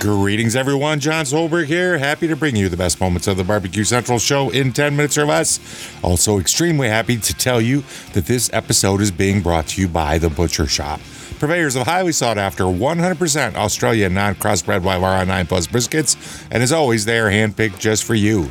Greetings, everyone. Jon Solberg here. Happy to bring you the best moments of the Barbecue Central show in 10 minutes or less. Also, extremely happy to tell you that this episode is being brought to you by The Butcher Shoppe. Purveyors of highly sought after 100% Australian non crossbred Wylarah 9 Plus briskets, and as always, they are handpicked just for you.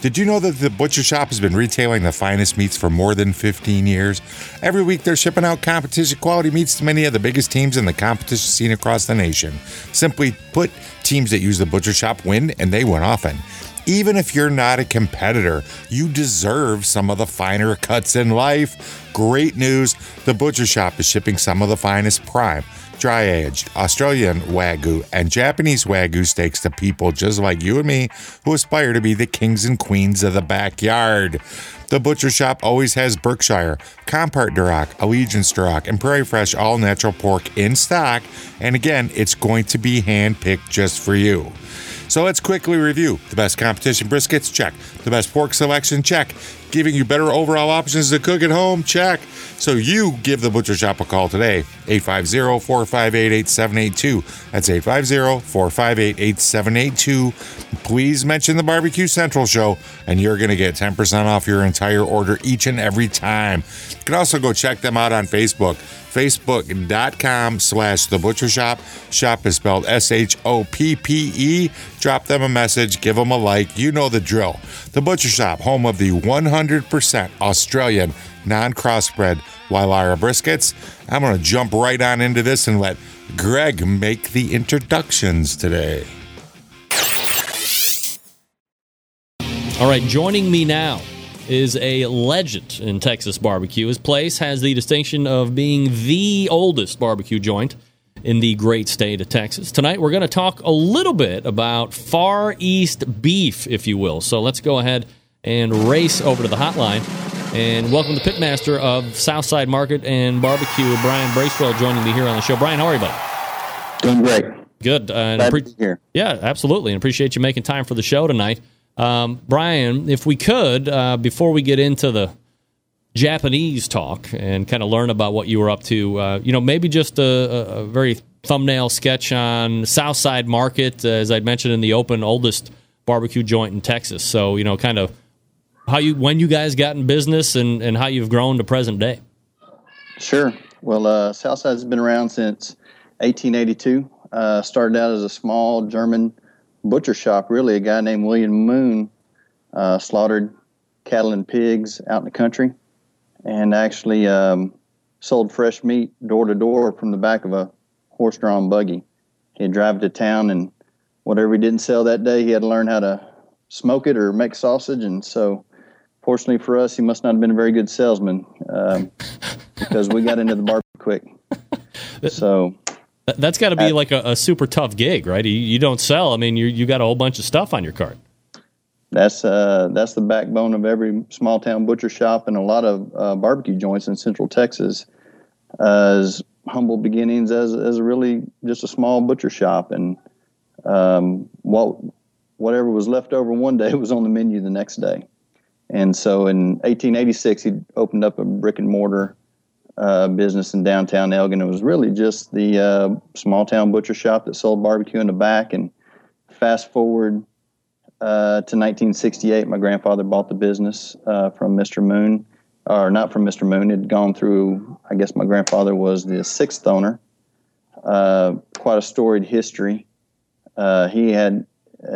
Did you know that the Butcher Shoppe has been retailing the finest meats for more than 15 years? Every week they're shipping out competition quality meats to many of the biggest teams in the competition scene across the nation. Simply put, teams that use the Butcher Shoppe win and they win often. Even if you're not a competitor, you deserve some of the finer cuts in life. Great news the Butcher Shoppe is shipping some of the finest prime dry aged Australian Wagyu and Japanese Wagyu steaks to people just like you and me who aspire to be the kings and queens of the backyard. The butcher Shoppe always has Berkshire, Compart Duroc, Allegiance Duroc, and Prairie Fresh all natural pork in stock. And again, it's going to be hand picked just for you. So let's quickly review the best competition briskets, check. The best pork selection, check. Giving you better overall options to cook at home, check. So you give the butcher Shoppe a call today, 850 458 8782. That's 850 458 8782. Please mention the Barbecue Central show, and you're going to get 10% off your entire order each and every time. You can also go check them out on Facebook facebook.com slash the butcher shop shop is spelled s-h-o-p-p-e drop them a message give them a like you know the drill the butcher Shoppe home of the 100% australian non-crossbred Wylarah briskets i'm going to jump right on into this and let greg make the introductions today all right joining me now is a legend in Texas barbecue. His place has the distinction of being the oldest barbecue joint in the great state of Texas. Tonight, we're going to talk a little bit about Far East beef, if you will. So let's go ahead and race over to the hotline. And welcome the pitmaster of Southside Market and Barbecue, Bryan Bracewell, joining me here on the show. Bryan, how are you, buddy? Doing great. Good. Uh, Glad to be here. Yeah, absolutely. And appreciate you making time for the show tonight. Um, Bryan, if we could, uh, before we get into the Japanese talk and kind of learn about what you were up to, uh, you know, maybe just a, a, very thumbnail sketch on Southside Market, uh, as I'd mentioned in the open, oldest barbecue joint in Texas. So, you know, kind of how you when you guys got in business and, and how you've grown to present day. Sure. Well, uh, Southside's been around since 1882. Uh, started out as a small German butcher shop, really. A guy named William Moon uh, slaughtered cattle and pigs out in the country and actually um, sold fresh meat door to door from the back of a horse drawn buggy. He'd drive to town and whatever he didn't sell that day, he had to learn how to smoke it or make sausage. And so, fortunately for us, he must not have been a very good salesman um, because we got into the bar quick. So that's got to be like a, a, super tough gig, right? You, you, don't sell. I mean, you you got a whole bunch of stuff on your cart. That's uh, that's the backbone of every small town butcher shop and a lot of uh, barbecue joints in Central Texas. Uh, as humble beginnings as as really just a small butcher shop, and um, what whatever was left over one day was on the menu the next day. And so in 1886, he opened up a brick and mortar uh, business in downtown Elgin. It was really just the uh, small town butcher shop that sold barbecue in the back. And fast forward uh, to 1968, my grandfather bought the business uh, from Mr. Moon, or not from Mr. Moon. It had gone through, I guess my grandfather was the sixth owner. Uh, quite a storied history. Uh, he had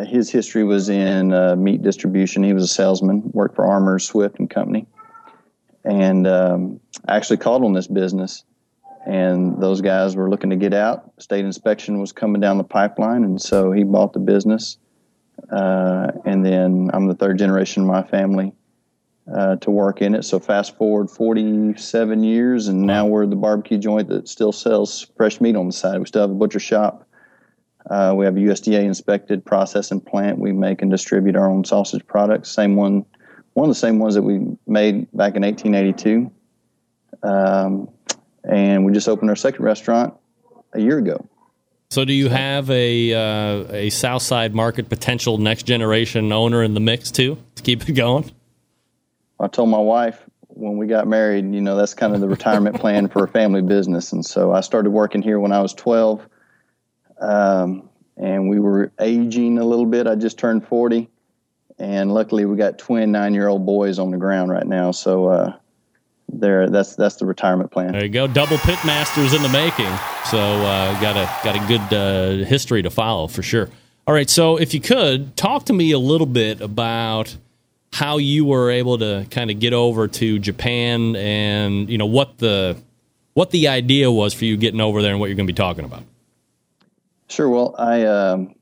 his history was in meat distribution. He was a salesman, worked for Armour, Swift and Company and um, actually called on this business. And those guys were looking to get out. State inspection was coming down the pipeline, and so he bought the business. Uh, and then I'm the third generation of my family uh, to work in it. So fast forward 47 years, and now we're the barbecue joint that still sells fresh meat on the side. We still have a butcher shop. Uh, we have a USDA inspected processing plant. We make and distribute our own sausage products. Same one one of the same ones that we made back in 1882. Um, and we just opened our second restaurant a year ago. So, do you have a uh, a Southside Market potential next generation owner in the mix too to keep it going? I told my wife when we got married, you know, that's kind of the retirement plan for a family business, and so I started working here when I was 12. Um, and we were aging a little bit. I just turned 40, and luckily we got twin nine year old boys on the ground right now. So uh, there, that's that's the retirement plan. There you go, double pit masters in the making. So uh, got a got a good uh, history to follow for sure. All right, so if you could talk to me a little bit about how you were able to kind of get over to Japan and you know what the what the idea was for you getting over there and what you're going to be talking about. Sure. Well, I um,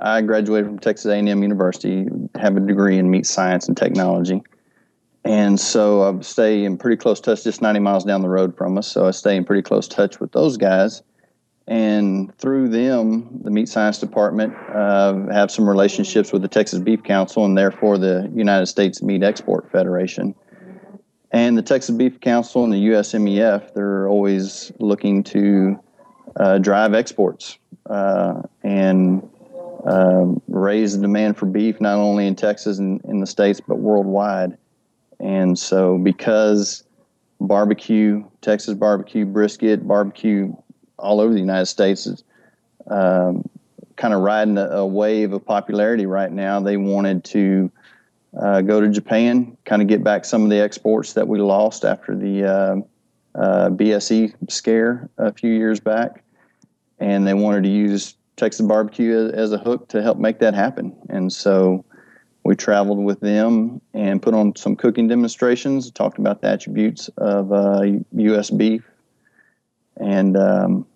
I graduated from Texas A&M University, have a degree in meat science and technology, and so I stay in pretty close touch, just 90 miles down the road from us. So I stay in pretty close touch with those guys, and through them, the meat science department uh, have some relationships with the Texas Beef Council, and therefore the United States Meat Export Federation. And the Texas Beef Council and the USMEF, they're always looking to uh, drive exports uh, and um, raise the demand for beef not only in Texas and in the states but worldwide. And so, because barbecue, Texas barbecue, brisket, barbecue all over the United States is um, kind of riding a, a, wave of popularity right now, they wanted to uh, go to Japan, kind of get back some of the exports that we lost after the uh, uh, BSE scare a few years back and they wanted to use Texas barbecue as, a hook to help make that happen. And so we traveled with them and put on some cooking demonstrations, talked about the attributes of uh, U.S. beef, and um,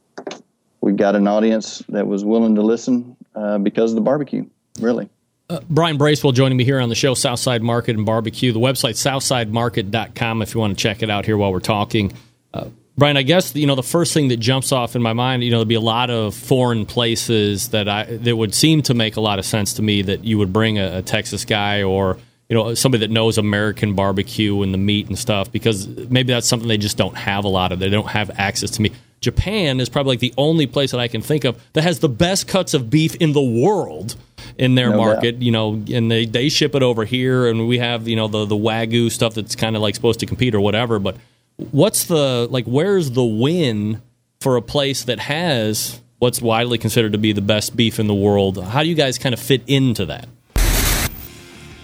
we got an audience that was willing to listen uh, because of the barbecue, really. Uh, Bryan Bracewell joining me here on the show, Southside Market and Barbecue. The website, southsidemarket.com, if you want to check it out here while we're talking. Uh, Bryan, I guess you know the first thing that jumps off in my mind, you know, there'd be a lot of foreign places that I that would seem to make a lot of sense to me that you would bring a, a Texas guy or you know somebody that knows American barbecue and the meat and stuff because maybe that's something they just don't have a lot of. They don't have access to meat. Japan is probably like the only place that I can think of that has the best cuts of beef in the world in their no market, doubt. you know, and they, they ship it over here and we have, you know, the, the Wagyu stuff that's kind of like supposed to compete or whatever, but what's the like where's the win for a place that has what's widely considered to be the best beef in the world how do you guys kind of fit into that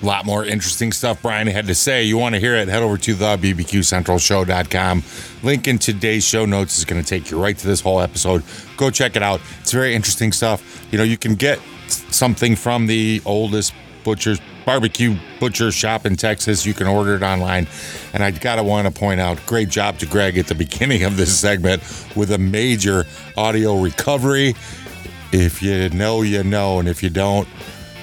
a lot more interesting stuff Bryan had to say. You want to hear it, head over to the bbqcentralshow.com. Link in today's show notes is going to take you right to this whole episode. Go check it out. It's very interesting stuff. You know, you can get something from the oldest butcher's barbecue butcher shop in Texas. You can order it online. And I gotta want to point out, great job to Greg at the beginning of this segment with a major audio recovery. If you know, you know, and if you don't,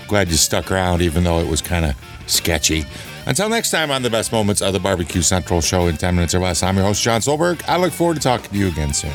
glad you stuck around, even though it was kind of sketchy. Until next time on the best moments of the Barbecue Central show in 10 minutes or less, I'm your host, Jon Solberg. I look forward to talking to you again soon.